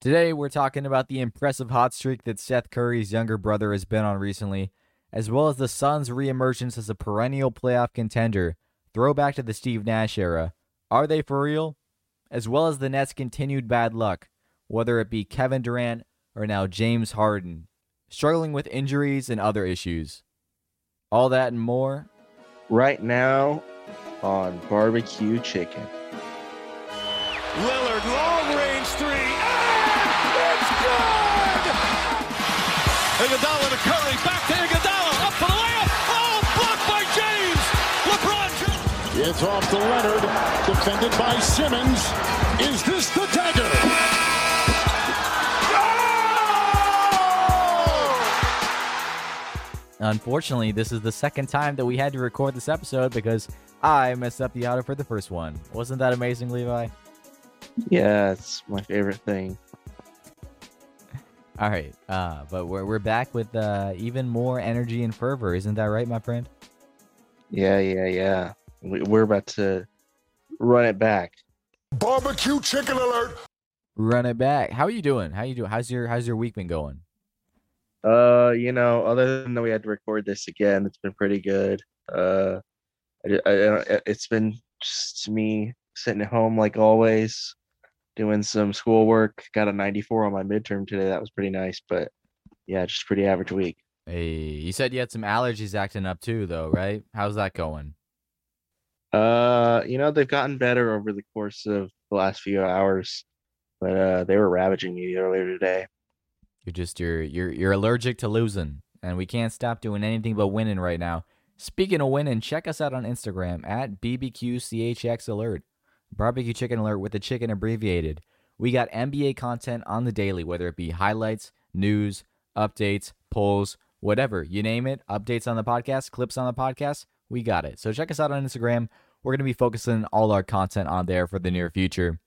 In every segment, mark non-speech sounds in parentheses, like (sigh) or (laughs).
Today, we're talking about the impressive hot streak that Seth Curry's younger brother has been on recently, as well as the Suns' reemergence as a perennial playoff contender, throwback to the Steve Nash era. Are they for real? As well as the Nets' continued bad luck, whether it be Kevin Durant or now James Harden, struggling with injuries and other issues. All that and more right now on barbecue chicken. Lillard, long LeBron off to Leonard, defended by Simmons. Is this the dagger? Unfortunately, this is the second time that we had to record this episode because I messed up the auto for the first one. Wasn't that amazing, Levi? Yeah, it's my favorite thing. All right, uh, but we're we're back with uh, even more energy and fervor, isn't that right, my friend? Yeah, yeah, yeah. We, we're about to run it back. Barbecue chicken alert! Run it back. How are you doing? How you doing? How's your How's your week been going? Uh, you know, other than that, we had to record this again. It's been pretty good. Uh, I, I, it's been just me sitting at home like always, doing some schoolwork. Got a 94 on my midterm today. That was pretty nice, but yeah, just pretty average week. Hey, you said you had some allergies acting up too, though, right? How's that going? Uh, you know, they've gotten better over the course of the last few hours, but uh, they were ravaging me earlier today. You're just you're you're you're allergic to losing, and we can't stop doing anything but winning right now. Speaking of winning, check us out on Instagram at BBQCHX Alert, Barbecue Chicken Alert with the chicken abbreviated. We got NBA content on the daily, whether it be highlights, news, updates, polls, whatever you name it, updates on the podcast, clips on the podcast, we got it. So check us out on Instagram. We're going to be focusing all our content on there for the near future.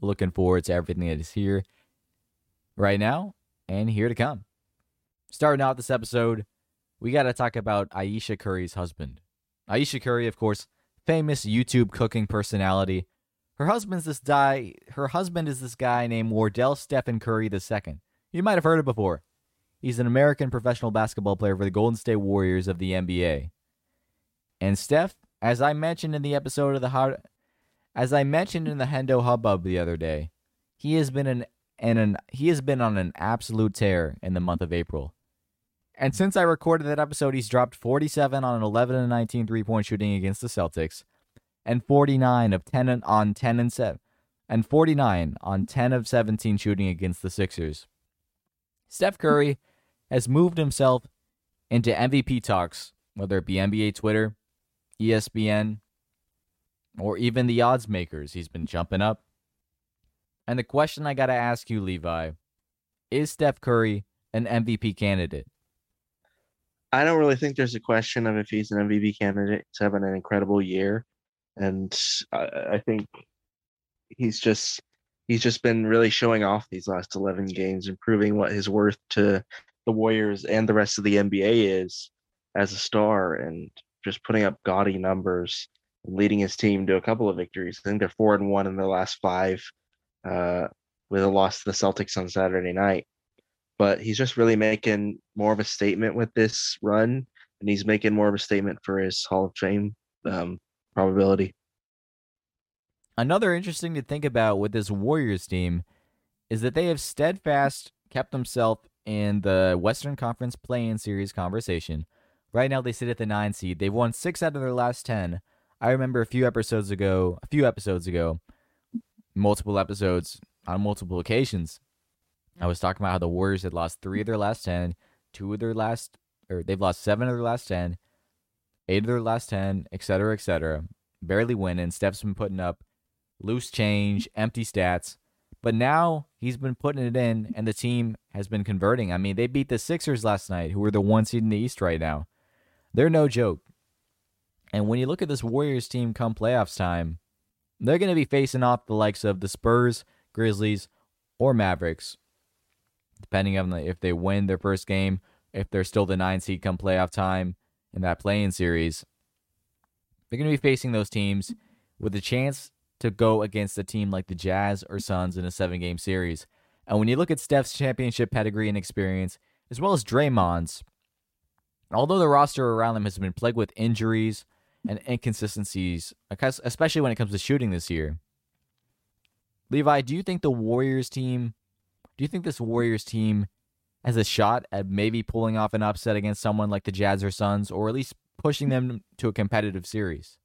Looking forward to everything that is here right now and here to come. Starting out this episode, we got to talk about Ayesha Curry's husband. Ayesha Curry, of course, famous YouTube cooking personality. Her husband's this guy. Her husband is this guy named Wardell Stephen Curry II. You might have heard it before. He's an American professional basketball player for the Golden State Warriors of the NBA. And Steph, as I mentioned in the episode of the Hard, as I mentioned in the Hendo Hubbub the other day, he has been an and an, he has been on an absolute tear in the month of April. And since I recorded that episode, he's dropped 47 on an 11 and 19 three point shooting against the Celtics, and 49 of 10 on 10 and 7, and 49 on 10 of 17 shooting against the Sixers. Steph Curry has moved himself into MVP talks, whether it be NBA Twitter, ESPN, or even the odds makers. He's been jumping up and the question I got to ask you, Levi, is Steph Curry an MVP candidate? I don't really think there's a question of if he's an MVP candidate. He's having an incredible year, and I, I think he's just he's just been really showing off these last 11 games and proving what his worth to the Warriors and the rest of the NBA is as a star and just putting up gaudy numbers leading his team to a couple of victories. I think they're four and one in their last five uh, with a loss to the Celtics on Saturday night. But he's just really making more of a statement with this run, and he's making more of a statement for his Hall of Fame um, probability. Another interesting to think about with this Warriors team is that they have steadfast kept themselves in the Western Conference play-in series conversation. Right now, they sit at the nine seed. They've won six out of their last ten. I remember a few episodes ago, a few episodes ago, multiple episodes on multiple occasions. I was talking about how the Warriors had lost three of their last 10, two of their last, or they've lost seven of their last 10, eight of their last 10, et cetera, et cetera. Barely winning. Steph's been putting up loose change, empty stats. But now he's been putting it in, and the team has been converting. I mean, they beat the Sixers last night, who are the one seed in the East right now. They're no joke. And when you look at this Warriors team come playoffs time, they're going to be facing off the likes of the Spurs, Grizzlies, or Mavericks, depending on if they win their first game, if they're still the nine seed come playoff time in that play-in series. They're going to be facing those teams with a chance to go against a team like the Jazz or Suns in a seven game series. And when you look at Steph's championship pedigree and experience, as well as Draymond's, although the roster around them has been plagued with injuries and inconsistencies, especially when it comes to shooting this year, Levi, do you think the Warriors team, do you think this Warriors team has a shot at maybe pulling off an upset against someone like the Jazz or Suns, or at least pushing them to a competitive series?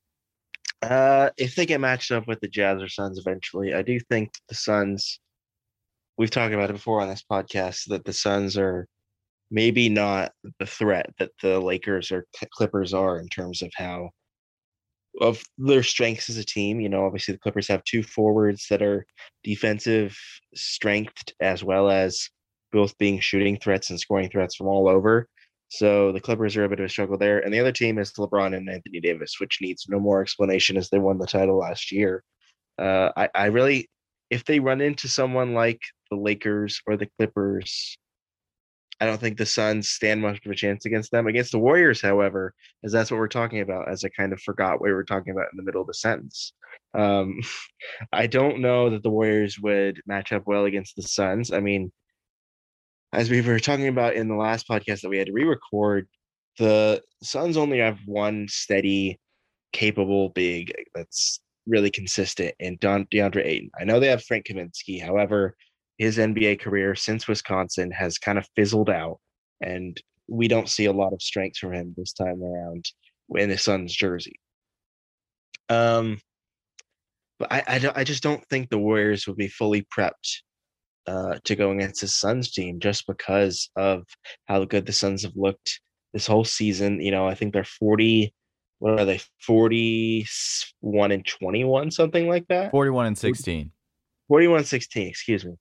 Uh, if they get matched up with the Jazz or Suns eventually, I do think the Suns. We've talked about it before on this podcast that the Suns are maybe not the threat that the Lakers or Clippers are in terms of how of their strengths as a team. You know, obviously the Clippers have two forwards that are defensive strength as well as both being shooting threats and scoring threats from all over. So the Clippers are a bit of a struggle there. And the other team is LeBron and Anthony Davis, which needs no more explanation as they won the title last year. Uh, I, I really, if they run into someone like the Lakers or the Clippers, I don't think the Suns stand much of a chance against them. Against the Warriors, however, as that's what we're talking about, as I kind of forgot what we were talking about in the middle of the sentence. Um, (laughs) I don't know that the Warriors would match up well against the Suns. I mean, as we were talking about in the last podcast that we had to re-record, the Suns only have one steady, capable big that's really consistent in Don DeAndre Ayton. I know they have Frank Kaminsky, however, his NBA career since Wisconsin has kind of fizzled out, and we don't see a lot of strength from him this time around in the Suns jersey. Um, but I, I, I just don't think the Warriors will be fully prepped uh, to go against the Suns team just because of how good the Suns have looked this whole season. You know, I think they're 40, what are they, 41 and 21, something like that? 41 and 16. 41 16, excuse me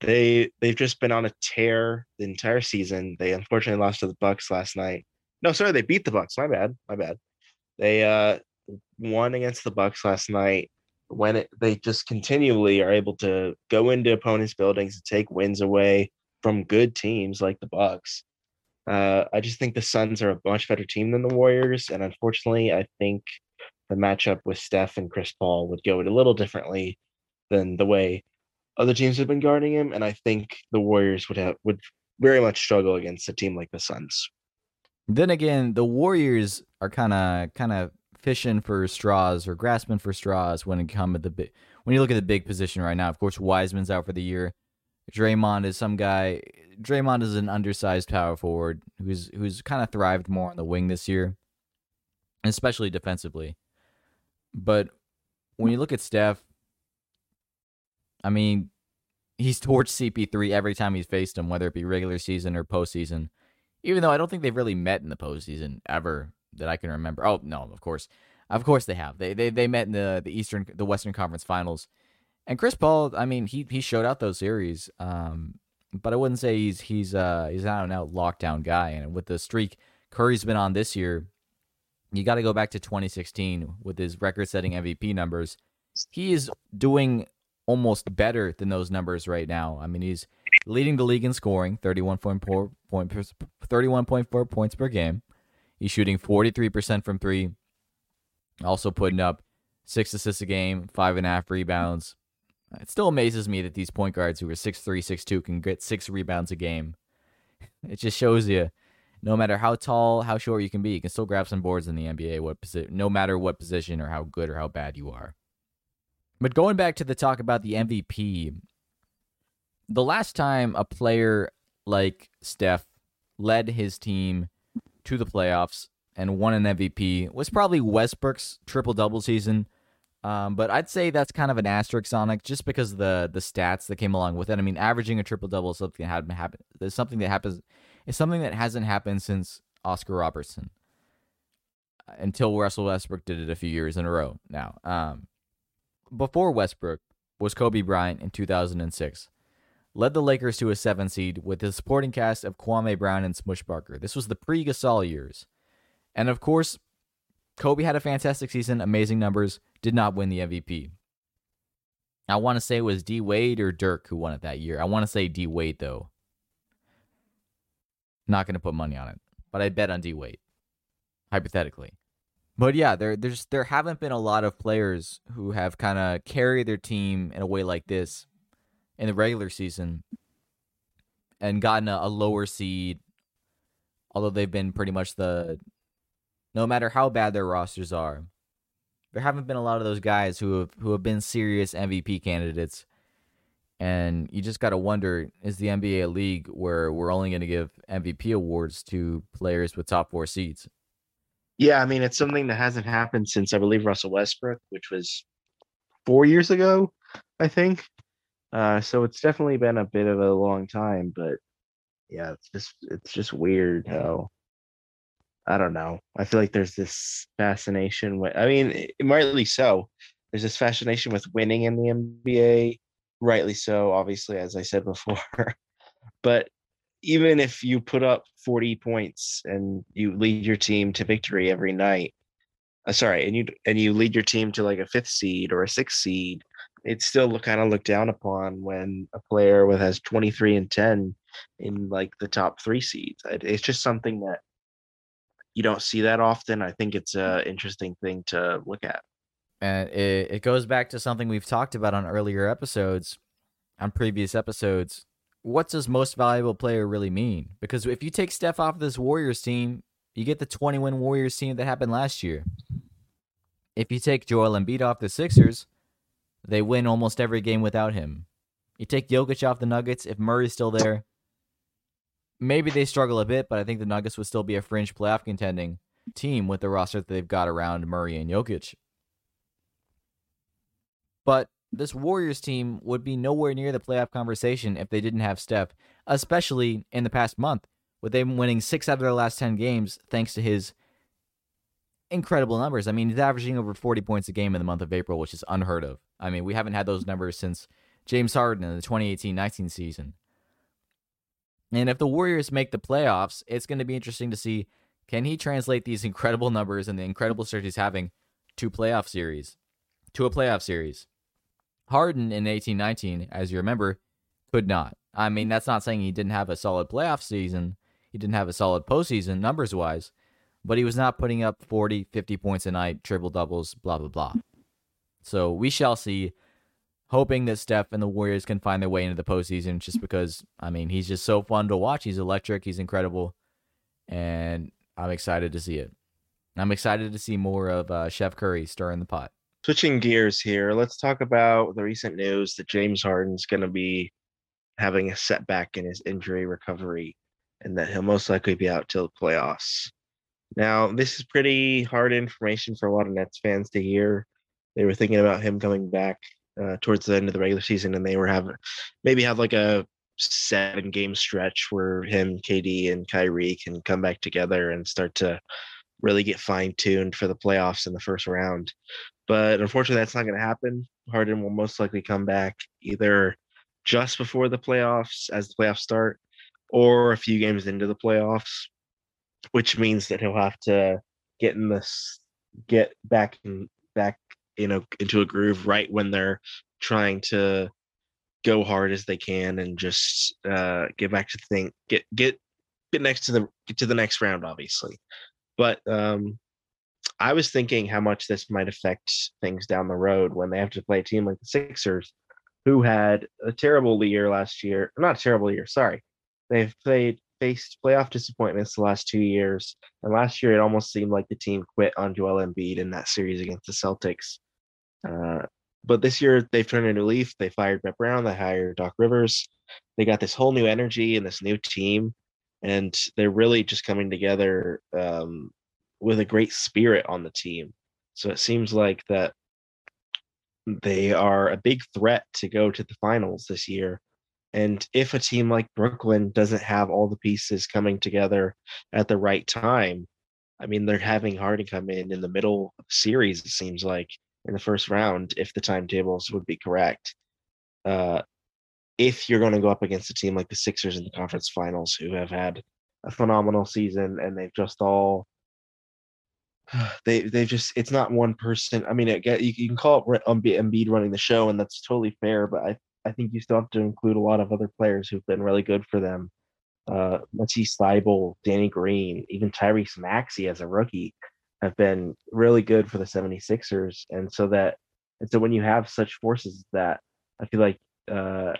they they've just been on a tear the entire season. They unfortunately lost to the Bucks last night. No, sorry, they beat the Bucks. My bad. My bad. They uh won against the Bucks last night. When it, they just continually are able to go into opponents' buildings and take wins away from good teams like the Bucks. Uh, I just think the Suns are a much better team than the Warriors, and unfortunately, I think the matchup with Steph and Chris Paul would go it a little differently than the way other teams have been guarding him, and I think the Warriors would have would very much struggle against a team like the Suns. Then again, the Warriors are kind of kind of fishing for straws or grasping for straws when it comes to the big. When you look at the big position right now, of course, Wiseman's out for the year. Draymond is some guy. Draymond is an undersized power forward who's who's kind of thrived more on the wing this year, especially defensively. But when you look at Steph, I mean, he's torched CP3 every time he's faced him, whether it be regular season or postseason. Even though I don't think they've really met in the postseason ever that I can remember. Oh no, of course, of course they have. They they they met in the the Eastern the Western Conference Finals, and Chris Paul. I mean, he he showed out those series. Um, but I wouldn't say he's he's uh he's not an out lockdown guy. And with the streak Curry's been on this year, you got to go back to 2016 with his record-setting MVP numbers. He is doing almost better than those numbers right now. I mean, he's leading the league in scoring, 31.4 point 31.4 points per game. He's shooting 43% from 3. Also putting up 6 assists a game, 5.5 rebounds. It still amazes me that these point guards who are 6'3, 6'2 can get 6 rebounds a game. (laughs) It just shows you no matter how tall, how short you can be, you can still grab some boards in the NBA what posi- no matter what position or how good or how bad you are. But going back to the talk about the MVP, the last time a player like Steph led his team to the playoffs and won an MVP was probably Westbrook's triple double season. Um, but I'd say that's kind of an asterisk on it, just because the the stats that came along with it. I mean, averaging a triple double is something that happened. There's something that happens. It's something that hasn't happened since Oscar Robertson, until Russell Westbrook did it a few years in a row. Now, um, before Westbrook was Kobe Bryant in 2006. Led the Lakers to a seven seed with a supporting cast of Kwame Brown and Smush Parker. This was the pre Gasol years. And of course, Kobe had a fantastic season, amazing numbers, did not win the MVP. I want to say it was D Wade or Dirk who won it that year. I want to say D Wade, though. Not going to put money on it, but I bet on D Wade, hypothetically. But yeah, there there's there haven't been a lot of players who have kind of carried their team in a way like this in the regular season and gotten a, a lower seed. Although they've been pretty much the, no matter how bad their rosters are, there haven't been a lot of those guys who have who have been serious MVP candidates. And you just got to wonder: Is the NBA a league where we're only going to give MVP awards to players with top four seeds? Yeah, I mean it's something that hasn't happened since I believe Russell Westbrook, which was four years ago, I think. Uh, so it's definitely been a bit of a long time, but yeah, it's just it's just weird how I don't know. I feel like there's this fascination with I mean, i- rightly so. There's this fascination with winning in the NBA, rightly so, obviously, as I said before. (laughs) but even if you put up 40 points and you lead your team to victory every night, uh, sorry, and you and you lead your team to like a fifth seed or a sixth seed, it's still kind of looked down upon when a player with has 23 and 10 in like the top three seeds. It- It's just something that you don't see that often. I think it's a interesting thing to look at. And it, it goes back to something we've talked about on earlier episodes, on previous episodes. What does most valuable player really mean? Because if you take Steph off this Warriors team, you get the 20 win Warriors team that happened last year. If you take Joel Embiid off the Sixers, they win almost every game without him. You take Jokic off the Nuggets, if Murray's still there, maybe they struggle a bit, but I think the Nuggets would still be a fringe playoff contending team with the roster that they've got around Murray and Jokic. But this Warriors team would be nowhere near the playoff conversation if they didn't have Steph, especially in the past month, with them winning six out of their last 10 games thanks to his incredible numbers. I mean, he's averaging over 40 points a game in the month of April, which is unheard of. I mean, we haven't had those numbers since James Harden in the 2018 19 season. And if the Warriors make the playoffs, it's going to be interesting to see can he translate these (laughs) incredible numbers and the incredible start he's having to playoff series, to a playoff series. Harden in 18-19, as you remember, could not. I mean, that's not saying he didn't have a solid playoff season. He didn't have a solid postseason numbers wise, but he was not putting up 40, 50 points a night, triple doubles, blah, blah, blah. So we shall see. Hoping that Steph and the Warriors can find their way into the postseason just because, I mean, he's just so fun to watch. He's electric. He's incredible. And I'm excited to see it. I'm excited to see more of uh, Chef Curry stirring the pot. Switching gears here, let's talk about the recent news that James Harden's going to be having a setback in his injury recovery and that he'll most likely be out till the playoffs. Now, this is pretty hard information for a lot of Nets fans to hear. They were thinking about him coming back uh, towards the end of the regular season, and they were having maybe have like a seven game stretch where him, KD, and Kyrie can come back together and start to really get fine tuned for the playoffs in the first round. But unfortunately, that's not going to happen. Harden will most likely come back either just before the playoffs, as the playoffs start, or a few games into the playoffs, which means that he'll have to get in this, get back in, back, you know, into a groove right when they're trying to go hard as they can and just uh, get back to think, get get get next to the get to the next round, obviously. But um, I was thinking how much this might affect things down the road when they have to play a team like the Sixers, who had a terrible year last year. Not a terrible year, sorry. They've played faced playoff disappointments the last two years, and last year it almost seemed like the team quit on Joel Embiid in that series against the Celtics. Uh, but this year they've turned a new leaf. They fired Brett Brown. They hired Doc Rivers. They got this whole new energy and this new team, and they're really just coming together um, with a great spirit on the team. So it seems like that they are a big threat to go to the finals this year. And if a team like Brooklyn doesn't have all the pieces coming together at the right time, I mean, they're having Harden come in in the middle the series, it seems like, in the first round, if the timetables would be correct. Uh, if you're going to go up against a team like the Sixers in the conference finals, who have had a phenomenal season and they've just all (sighs) they they just it's not one person. I mean, it you, can call it Embi- Embiid running the show, and that's totally fair. But I I think you still have to include a lot of other players who've been really good for them. Uh, Matisse Thybulle, Danny Green, even Tyrese Maxey as a rookie have been really good for the 76ers. And so that and so when you have such forces that, I feel like uh,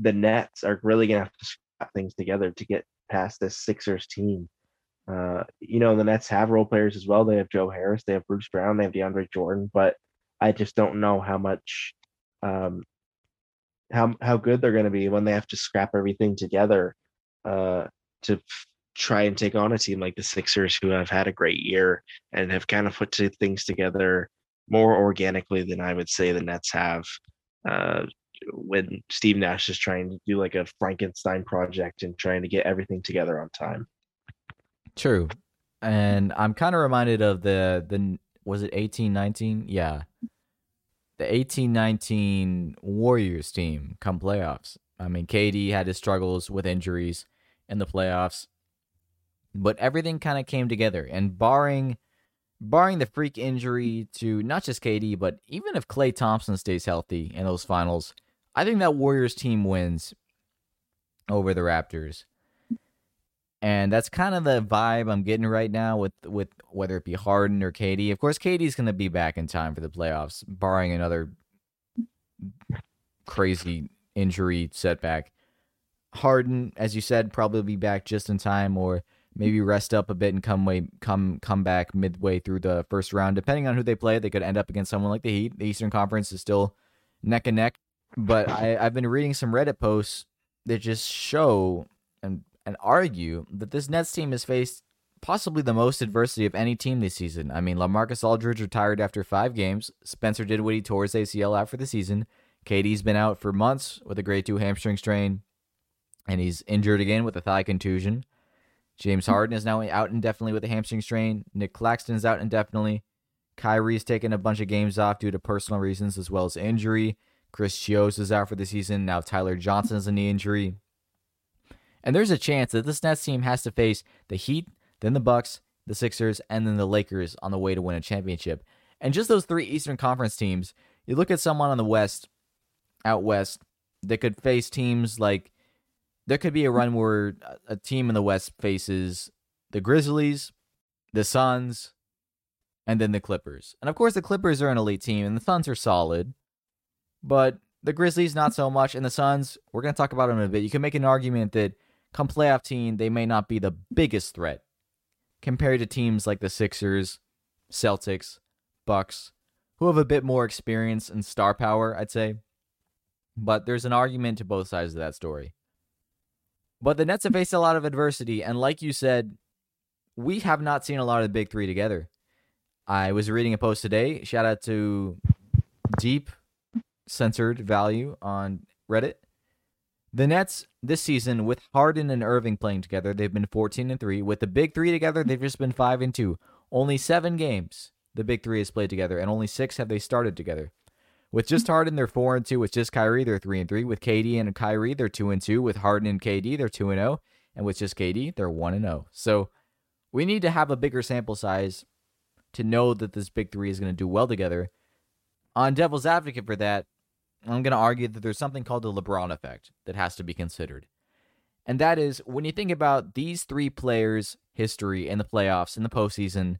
the Nets are really gonna have to scrap things together to get past this Sixers team. Uh, you know, the Nets have role players as well. They have Joe Harris, they have Bruce Brown, they have DeAndre Jordan, but I just don't know how much um, how how good they're going to be when they have to scrap everything together uh, to f- try and take on a team like the Sixers, who have had a great year and have kind of put things together more organically than I would say the Nets have. Uh, when Steve Nash is trying to do like a Frankenstein project and trying to get everything together on time. True. And I'm kind of reminded of the the was it 1819? Yeah. The 1819 Warriors team come playoffs. I mean, KD had his struggles with injuries in the playoffs, but everything kind of came together. And barring barring the freak injury to not just KD, but even if Klay Thompson stays healthy in those finals, I think that Warriors team wins over the Raptors. And that's kind of the vibe I'm getting right now with with whether it be Harden or KD. Of course, KD's going to be back in time for the playoffs, barring another crazy injury setback. Harden, as you said, probably be back just in time, or maybe rest up a bit and come way come come back midway through the first round. Depending on who they play, they could end up against someone like the Heat. The Eastern Conference is still neck and neck. But I, I've been reading some Reddit posts that just show and and argue that this Nets team has faced possibly the most adversity of any team this season. I mean, LaMarcus Aldridge retired after five games. Spencer did Dinwiddie tore his ACL after the season. KD's been out for months with a grade two hamstring strain, and he's injured again with a thigh contusion. James hmm. Harden is now out indefinitely with a hamstring strain. Nic Claxton's out indefinitely. Kyrie's taken a bunch of games off due to personal reasons as well as injury. Chris Chiozza is out for the season. Now Tyler Johnson has a knee injury. And there's a chance that this Nets team has to face the Heat, then the Bucks, the Sixers, and then the Lakers on the way to win a championship. And just those three Eastern Conference teams, you look at someone on the West, out West, that could face teams like there could be a run where a team in the West faces the Grizzlies, the Suns, and then the Clippers. And of course, the Clippers are an elite team, and the Suns are solid, but the Grizzlies not so much, and the Suns we're going to talk about them in a bit. You can make an argument that come playoff team, they may not be the biggest threat compared to teams like the Sixers, Celtics, Bucks, who have a bit more experience and star power, I'd say. But there's an argument to both sides of that story. But the Nets have faced a lot of adversity, and like you said, we have not seen a lot of the big three together. I was reading a post today. Shout out to Deep Censored Value on Reddit. The Nets this season with Harden and Irving playing together, they've been 14 and 3. With the big 3 together, they've just been 5 and 2. Only 7 games the big 3 has played together and only 6 have they started together. With just Harden, they're 4 and 2. With just Kyrie, they're 3 and 3. With KD and Kyrie, they're 2 and 2. With Harden and KD, they're 2 and 0. And with just KD, they're 1 and 0. So, we need to have a bigger sample size to know that this big 3 is going to do well together. On devil's advocate for that, I'm going to argue that there's something called the LeBron effect that has to be considered. And that is when you think about these three players' history in the playoffs, in the postseason,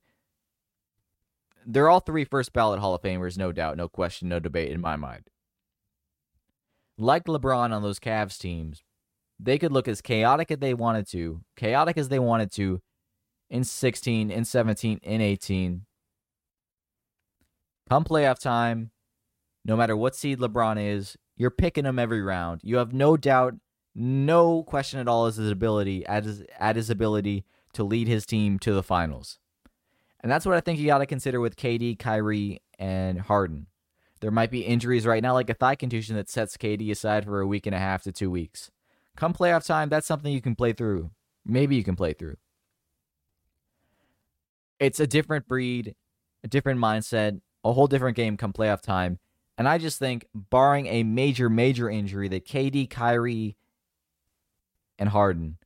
they're all three first ballot Hall of Famers, no doubt, no question, no debate in my mind. Like LeBron on those Cavs teams, they could look as chaotic as they wanted to, chaotic as they wanted to in 16, in 17, in 18. Come playoff time, no matter what seed LeBron is, you're picking him every round. You have no doubt, no question at all as his ability at his, at his ability to lead his team to the finals. And that's what I think you got to consider with KD, Kyrie, and Harden. There might be injuries right now, like a thigh contusion that sets KD aside for a week and a half to two weeks. Come playoff time, that's something you can play through. Maybe you can play through. It's a different breed, a different mindset, a whole different game come playoff time. And I just think, barring a major, major injury, that KD, Kyrie, and Harden,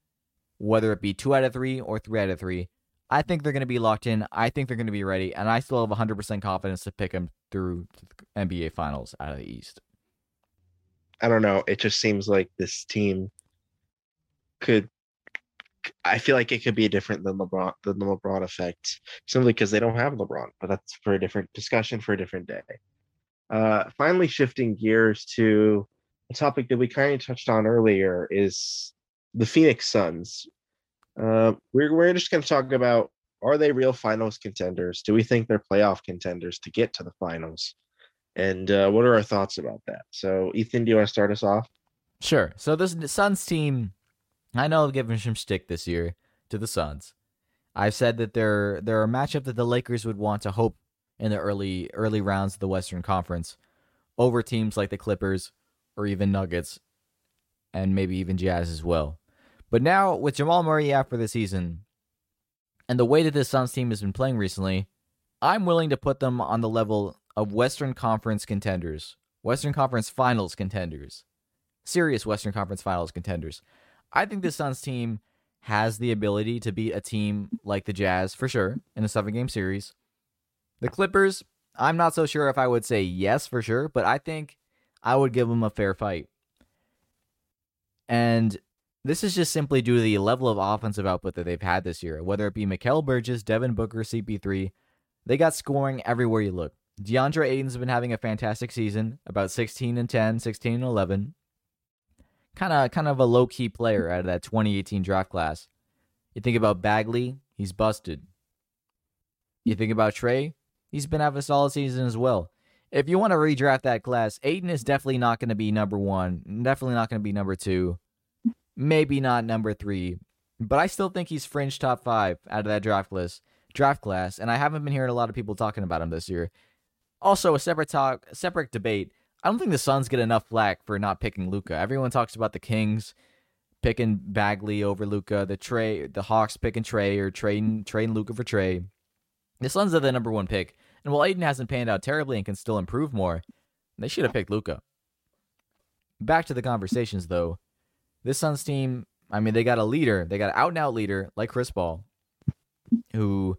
whether it be two out of three or three out of three, I think they're going to be locked in. I think they're going to be ready. And I still have 100% confidence to pick them through NBA Finals out of the East. I don't know. It just seems like this team could. I feel like it could be different than LeBron, than the LeBron effect, simply because they don't have LeBron. But that's for a different discussion for a different day. Uh, finally, shifting gears to a topic that we kind of touched on earlier is the Phoenix Suns. Uh, we're we're just going to talk about are they real finals contenders? Do we think they're playoff contenders to get to the finals? And uh, what are our thoughts about that? So, Ethan, do you want to start us off? Sure. So this Suns team, I know I've given some stick this year to the Suns. I've said that they're they're a matchup that the Lakers would want to hope in the early early rounds of the Western Conference over teams like the Clippers or even Nuggets and maybe even Jazz as well. But now with Jamal Murray out for the season and the way that this Suns team has been playing recently, I'm willing to put them on the level of Western Conference contenders, Western Conference Finals contenders, serious Western Conference Finals contenders. I think the Suns team has the ability to beat a team like the Jazz for sure in a seven game series. The Clippers, I'm not so sure if I would say yes for sure, but I think I would give them a fair fight. And this is just simply due to the level of offensive output that they've had this year, whether it be Mikal Bridges, Devin Booker, CP3. They got scoring everywhere you look. DeAndre Ayton's been having a fantastic season, about 16 and 10, 16 and 11. Kind of kind of a low-key player out of that 2018 draft class. You think about Bagley, he's busted. You think about Trae, he's been having a solid season as well. If you want to redraft that class, Ayton is definitely not going to be number one, definitely not going to be number two, maybe not number three, but I still think he's fringe top five out of that draft list, draft class, and I haven't been hearing a lot of people talking about him this year. Also, a separate talk, separate debate. I don't think the Suns get enough flack for not picking Luka. Everyone talks about the Kings picking Bagley over Luka, the Trae, the Hawks picking Trae or trading trading Luka for Trae. The Suns are the number one pick, and while Ayton hasn't panned out terribly and can still improve more, they should have picked Luka. Back to the conversations though. This Suns team, I mean, they got a leader, they got an out and out leader like Chris Paul, who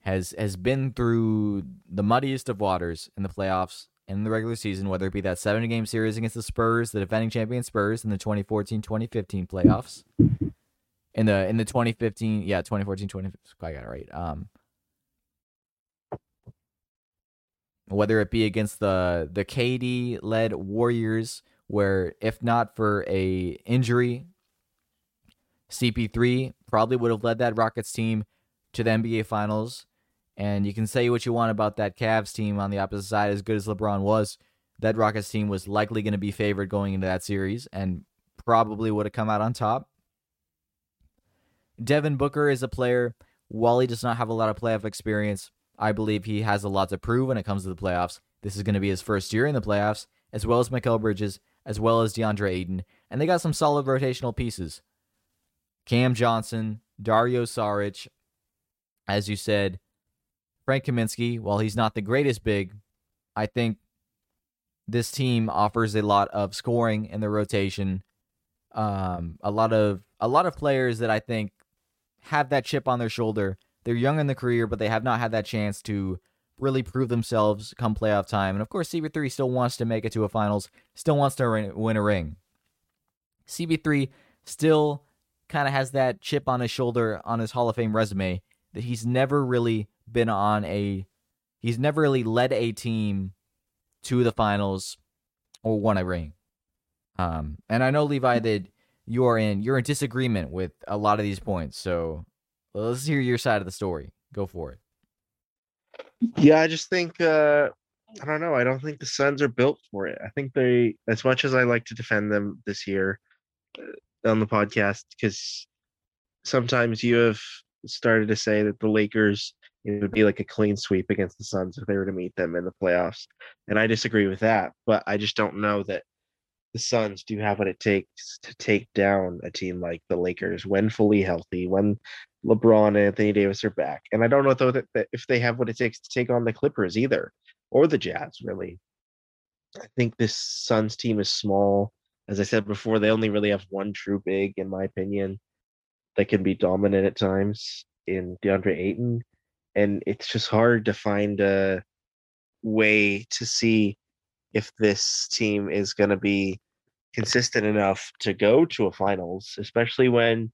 has has been through the muddiest of waters in the playoffs in the regular season, whether it be that seven game series against the Spurs, the defending champion Spurs in the 2014-2015 playoffs. In the in the 2015, yeah, 2014 20 I got it right. Um whether it be against the the KD led Warriors where if not for a injury CP3 probably would have led that Rockets team to the NBA finals and you can say what you want about that Cavs team on the opposite side, as good as LeBron was. That Rockets team was likely going to be favored going into that series and probably would have come out on top. Devin Booker is a player, while he does not have a lot of playoff experience, I believe he has a lot to prove when it comes to the playoffs. This is going to be his first year in the playoffs, as well as Mikal Bridges, as well as DeAndre Ayton, and they got some solid rotational pieces. Cam Johnson, Dario Saric, as you said, Frank Kaminsky, while he's not the greatest big, I think this team offers a lot of scoring in the rotation. Um, a lot of a lot of players that I think have that chip on their shoulder. They're young in the career, but they have not had that chance to really prove themselves come playoff time. And of course, CP3 still wants to make it to a finals, still wants to win a ring. CP3 still kind of has that chip on his shoulder on his Hall of Fame resume that he's never really been on a he's never really led a team to the finals or won a ring. Um, and I know Levi that you are in you're in disagreement with a lot of these points. So let's hear your side of the story. Go for it. Yeah, I just think uh I don't know. I don't think the Suns are built for it. I think they, as much as I like to defend them this year uh, on the podcast, because sometimes you have started to say that the Lakers it would be like a clean sweep against the Suns if they were to meet them in the playoffs. And I disagree with that, but I just don't know that the Suns do have what it takes to take down a team like the Lakers when fully healthy, when LeBron and Anthony Davis are back. And I don't know though that, that if they have what it takes to take on the Clippers either, or the Jazz really. I think this Suns team is small. As I said before, they only really have one true big, in my opinion, that can be dominant at times in DeAndre Ayton and it's just hard to find a way to see if this team is going to be consistent enough to go to a finals, especially when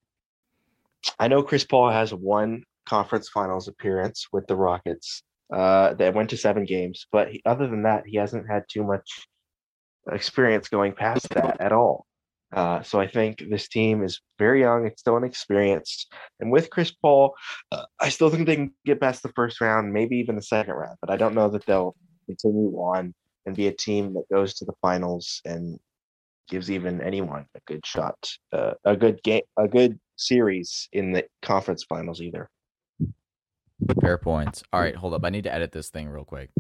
I know Chris Paul has one conference finals appearance with the Rockets uh, that went to seven games, but he, other than that, he hasn't had too much experience going past that at all. Uh, so I think this team is very young. It's still inexperienced. And with Chris Paul, uh, I still think they can get past the first round, maybe even the second round. But I don't know that they'll continue on and be a team that goes to the finals and gives even anyone a good shot, uh, a good game, a good series in the conference finals either. Fair points. All right, hold up. I need to edit this thing real quick.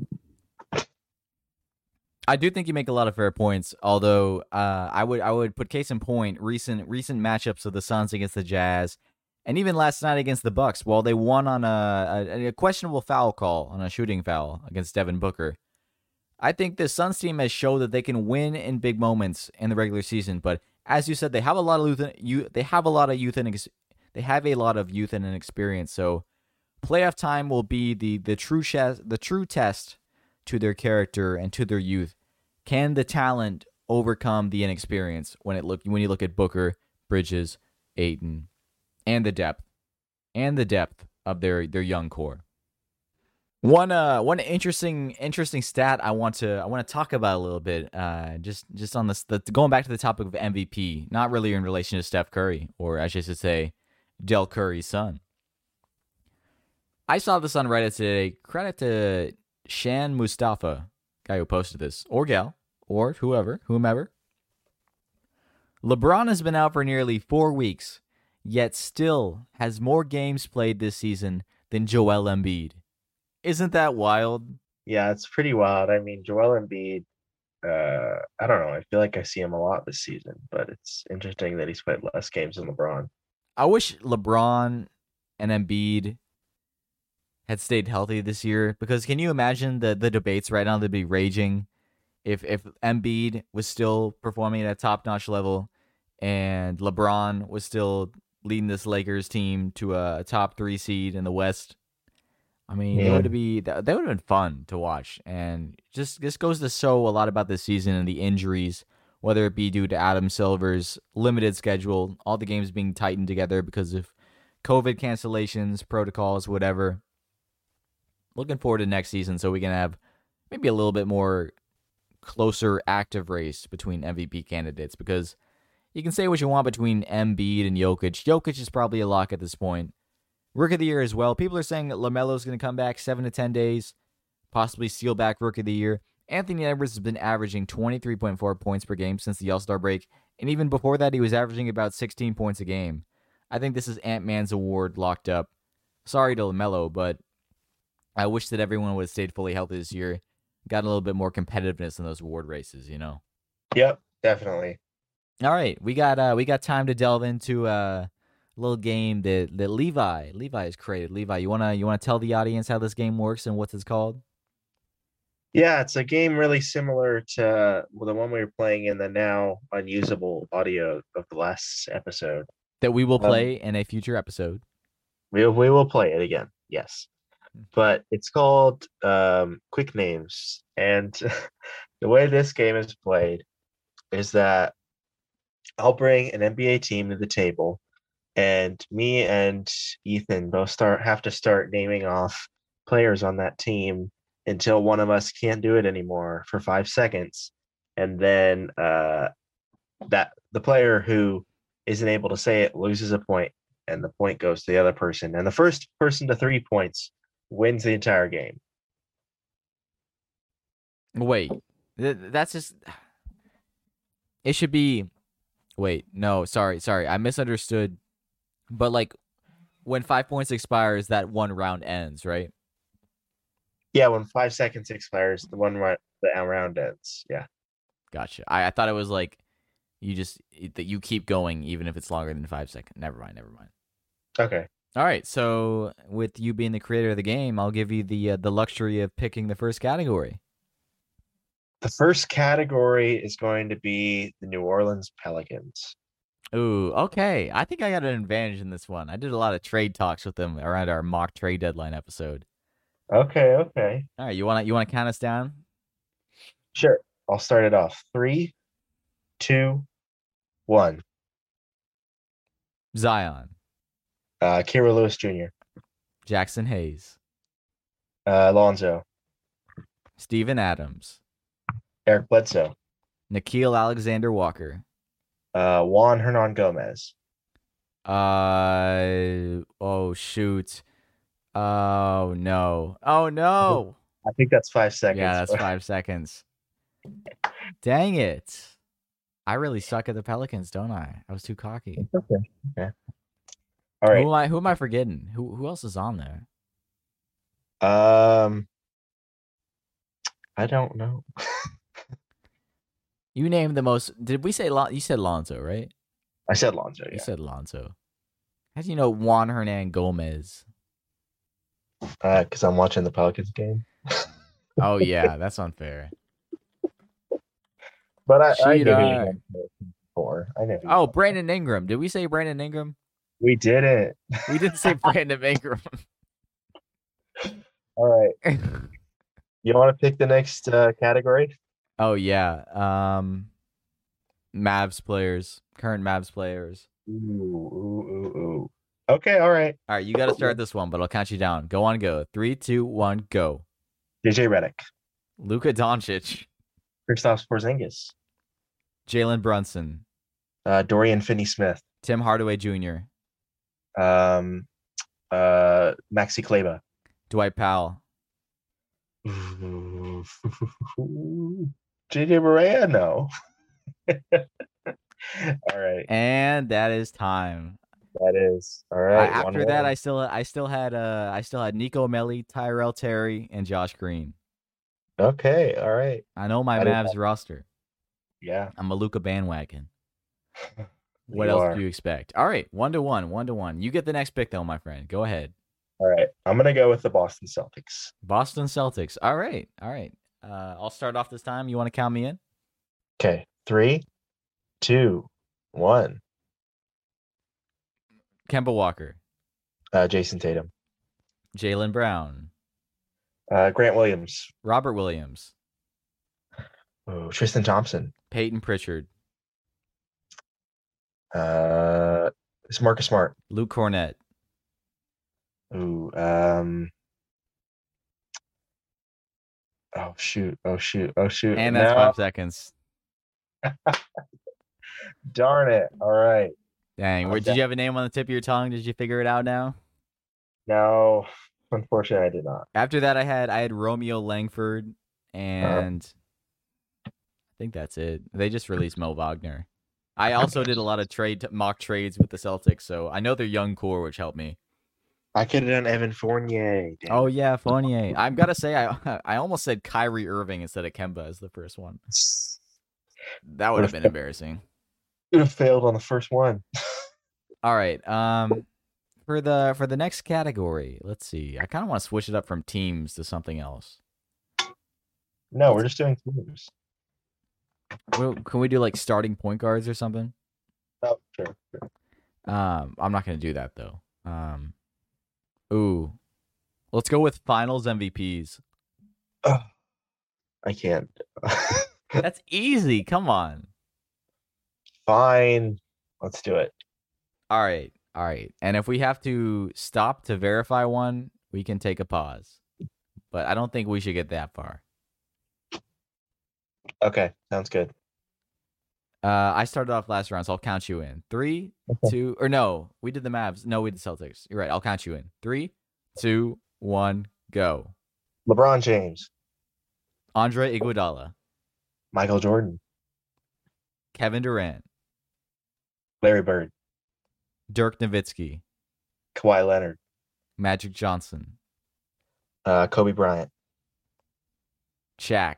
I do think you make a lot of fair points. Although uh, I would I would put case in point recent recent matchups of the Suns against the Jazz, and even last night against the Bucks. While they won on a, a, a questionable foul call on a shooting foul against Devin Booker, I think the Suns team has showed that they can win in big moments in the regular season. But as you said, they have a lot of youth. You they have a lot of youth and ex- they have a lot of youth and experience. So playoff time will be the the true the true test to their character and to their youth. Can the talent overcome the inexperience when it look when you look at Booker, Bridges, Ayton, and the depth and the depth of their their young core? One uh one interesting interesting stat I want to I want to talk about a little bit uh just just on this the, going back to the topic of MVP not really in relation to Steph Curry or as I should say Del Curry's son. I saw this on Reddit today. Credit to Shan Mustafa, guy who posted this, or gal, or whoever, whomever. LeBron has been out for nearly four weeks, yet still has more games played this season than Joel Embiid. Isn't that wild? Yeah, it's pretty wild. I mean, Joel Embiid, uh, I don't know. I feel like I see him a lot this season, but it's interesting that he's played less games than LeBron. I wish LeBron and Embiid had stayed healthy this year because can you imagine the the debates right now that'd be raging if if Embiid was still performing at a top notch level and LeBron was still leading this Lakers team to a, top three seed in the West. I mean, yeah. it would be that, that would have been fun to watch, and just this goes to show a lot about this season and the injuries, whether it be due to Adam Silver's limited schedule, all the games being tightened together because of COVID cancellations, protocols, whatever looking forward to next season so we can have maybe a little bit more closer active race between MVP candidates because you can say what you want between Embiid and Jokic. Jokic is probably a lock at this point. Rook of the year as well. People are saying that LaMelo's going to come back seven to 10 days, possibly steal back Rook of the year. Anthony Edwards has been averaging 23.4 points per game since the All Star break, and even before that, he was averaging about 16 points a game. I think this is Ant Man's award locked up. Sorry to LaMelo, but I wish that everyone would have stayed fully healthy this year, got a little bit more competitiveness in those award races, you know. Yep, definitely. All right, we got uh we got time to delve into uh, a little game that that Levi Levi has created. Levi, you wanna you wanna tell the audience how this game works and what's it's called? Yeah, it's a game really similar to the one we were playing in the now unusable audio of the last episode. That we will um, play um, in a future episode. We we will play it again. Yes but it's called um, Quick Names. And (laughs) the way this game is played is that I'll bring an NBA team to the table, and me and Ethan both start have to start naming off players on that team until one of us can't do it anymore for five seconds, and then uh, that the player who isn't able to say it loses a point, and the point goes to the other person. And the first person to three points wins the entire game. Wait, that's just. It should be. Wait, no, sorry, sorry, I misunderstood. But like, when five points expires, that one round ends, right? Yeah, when five seconds expires, the one round the round ends. Yeah. Gotcha. I, I thought it was like you just that you keep going even if it's longer than five seconds. Never mind. Never mind. Okay. All right, so with you being the creator of the game, I'll give you the uh, the luxury of picking the first category. The first category is going to be the New Orleans Pelicans. Ooh, okay. I think I got an advantage in this one. I did a lot of trade talks with them around our mock trade deadline episode. Okay, okay. All right, you want to you want to count us down? Sure. I'll start it off. Three, two, one. Zion. Uh, Kira Lewis Jr. Jaxson Hayes. Uh, Alonzo. Steven Adams. Eric Bledsoe. Nickeil Alexander Walker. Uh, Juan Hernan Gomez. Uh oh shoot. Oh no. Oh no. I think that's five seconds. Yeah, that's (laughs) five seconds. Dang it. I really suck at the Pelicans, don't I? I was too cocky. okay. All right. Who am I who am I forgetting? Who who else is on there? Um, I don't know. (laughs) You named the most did we say Lon- you said Lonzo, right? I said Lonzo. You said Lonzo. How do you know Juan Hernangomez? Because Uh, I'm watching the Pelicans game. (laughs) Oh yeah, (laughs) that's unfair. But I, I knew he Cheetah. was on Pelicans before. I knew. he Oh, Brandon Ingram. Did we say Brandon Ingram? We did it. We didn't say Brandon (laughs) Ingram. All right. You want to pick the next uh, category? oh yeah. Um Mavs players, current Mavs players. Ooh, ooh, ooh, ooh. Okay. All right. All right, you got to start this one, but I'll count you down. Go on, go. Three, two, one, go. JJ Redick, Luka Doncic, Kristaps Porzingis, Jalen Brunson, uh, Dorian Finney-Smith, Tim Hardaway Jr., um, uh, Maxi Kleber, Dwight Powell. (laughs) JJ Barea, no. (laughs) all right, and that is time. That is all right. One after that. I still I still had uh I still had Nico Melli, Tyrell Terry, and Josh Green. okay, all right, I know my I Mavs roster. yeah. I'm a Luka bandwagon. (laughs) What you else are. do you expect? All right, one to one, one to one. You get the next pick though, my friend. Go ahead. All right, I'm gonna go with the Boston Celtics. Boston Celtics. All right, all right. Uh, I'll start off this time. You want to count me in? Okay, three, two, one. Kemba Walker, Uh, Jayson Tatum, Jaylen Brown, uh, Grant Williams, Robert Williams, Ooh, Tristan Thompson, Payton Pritchard, uh, it's Marcus Smart. Luke Kornet, Ooh, um, oh shoot, oh shoot, oh shoot, and that's No, five seconds. (laughs) darn it! All right, Dang, where, did you have a name on the tip of your tongue? Did you figure it out now? no, unfortunately, I did not. After that, I had I had Romeo Langford, and I think that's it. They just released Mo Wagner. I also did a lot of trade mock trades with the Celtics, so I know their young core, which helped me. I could have done Evan Fournier. damn Oh yeah, Fournier. I'm gotta say, I (laughs) I almost said Kyrie Irving instead of Kemba as the first one. That would have been embarrassing. Would have failed on the first one. All right. Um, for the for the next category, let's see. I kind of want to switch it up from teams to something else. No, we're just doing teams. Well, can we do like starting point guards or something? Oh, sure. sure. Um, I'm not gonna do that though. Um, ooh, let's go with Finals MVPs. I can't. (laughs) That's easy. Come on. Fine. Let's do it. All right, all right. And if we have to stop to verify one, we can take a pause. But I don't think we should get that far. Okay, sounds good. Uh, I started off last round, so I'll count you in. Three, two, or no, we did the Mavs. No, we did Celtics. You're right. I'll count you in. Three, two, one, go. LeBron James, Andre Iguodala, Michael Jordan, Kevin Durant, Larry Bird, Dirk Nowitzki, Kawhi Leonard, Magic Johnson, uh, Kobe Bryant, Shaq,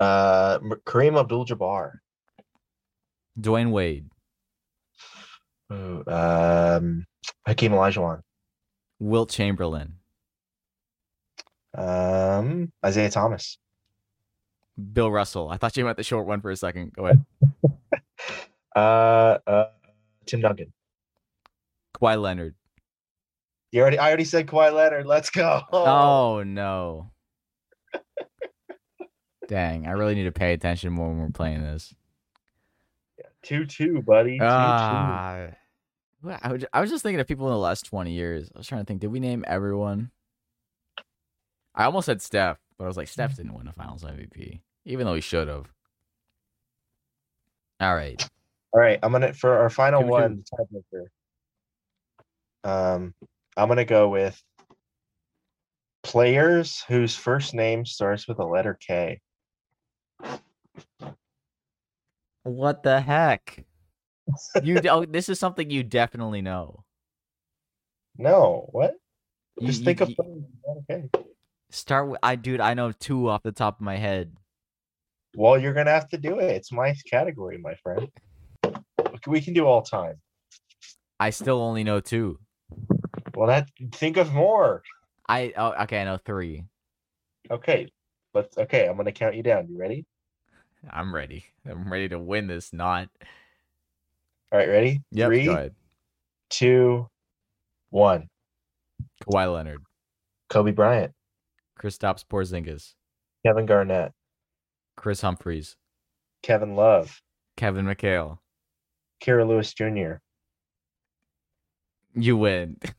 uh, Kareem Abdul-Jabbar, Dwyane Wade, Ooh, um, Hakeem Olajuwon, Wilt Chamberlain, um, Isiah Thomas, Bill Russell. I thought you meant the short one for a second. Go ahead. (laughs) uh, uh, Tim Duncan. Kawhi Leonard. You already, I already said Kawhi Leonard. Let's go. Oh (laughs) no. Dang, I really need to pay attention more when we're playing this. two two, buddy. Two, two. Ah, I was, I was just thinking of people in the last 20 years. I was trying to think, did we name everyone? I almost said Steph, but I was like, Steph didn't win a finals MVP, even though he should have. All right. All right, I'm gonna for our final Two, two. one. Um, I'm gonna go with players whose first name starts with a letter K. What the heck? You (laughs) oh, this is something you definitely know. No, what? You- Just you- think of you- with a. Start with I dude, I know two off the top of my head. Well, you're gonna have to do it. It's my category, my friend. We can do all time. I still only know two. Well, that think of more. I oh, okay, I know three. Okay, let's. Okay, I'm gonna count you down. You ready? I'm ready. I'm ready to win this. Not. All right, ready? Yep. Three, two, one. Kawhi Leonard, Kobe Bryant, Kristaps Porzingis, Kevin Garnett, Kris Humphries, Kevin Love, Kevin McHale. Kira Lewis Jr. You win. (laughs)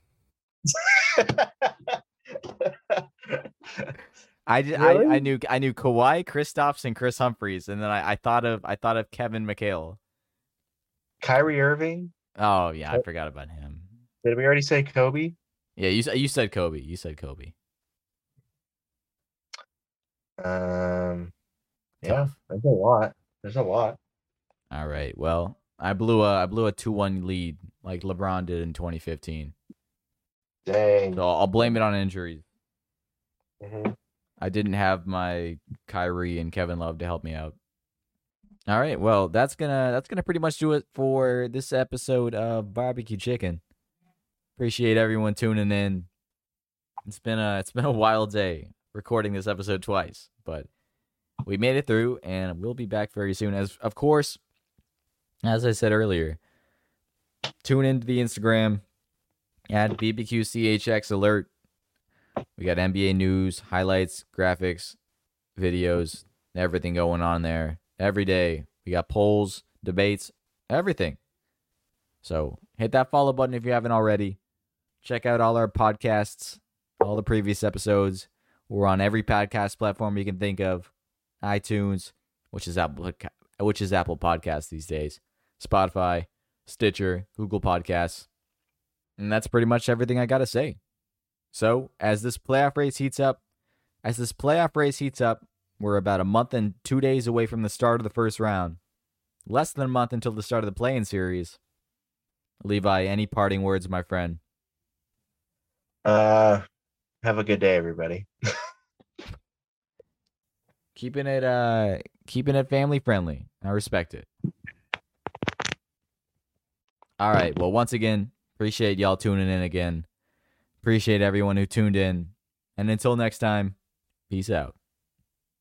(laughs) I, just, I I knew I knew Kawhi, Kristaps, and Kris Humphries, and then I, I thought of I thought of Kevin McHale. Kyrie Irving. Oh yeah, I Oh. forgot about him. Did we already say Kobe? Yeah, you you said Kobe. You said Kobe. Um, yeah, Tough. there's a lot. There's a lot. All right. Well, I blew a I blew a two one lead like LeBron did in 2015. Dang. So I'll blame it on injuries. Mhm. I didn't have my Kyrie and Kevin Love to help me out. All right. Well, that's gonna that's gonna pretty much do it for this episode of Barbecue Chicken. Appreciate everyone tuning in. It's been a it's been a wild day recording this episode twice, but we made it through, and we'll be back very soon. As of course, as I said earlier, tune into the Instagram at BBQCHX alert. We got NBA news, highlights, graphics, videos, everything going on there every day. We got polls, debates, everything. So hit that follow button if you haven't already. Check out all our podcasts, all the previous episodes. We're on every podcast platform you can think of, iTunes, which is Apple, which is Apple Podcasts these days, Spotify, Stitcher, Google Podcasts, and that's pretty much everything I gotta say. So as this playoff race heats up, as this playoff race heats up, we're about a month and two days away from the start of the first round. Less than a month until the start of the play-in series. Levi, any parting words, my friend? Uh, have a good day, everybody. (laughs) Keeping it uh keeping it family friendly. I respect it. All right. Well, once again, appreciate y'all tuning in again. Appreciate everyone who tuned in. And until next time, peace out.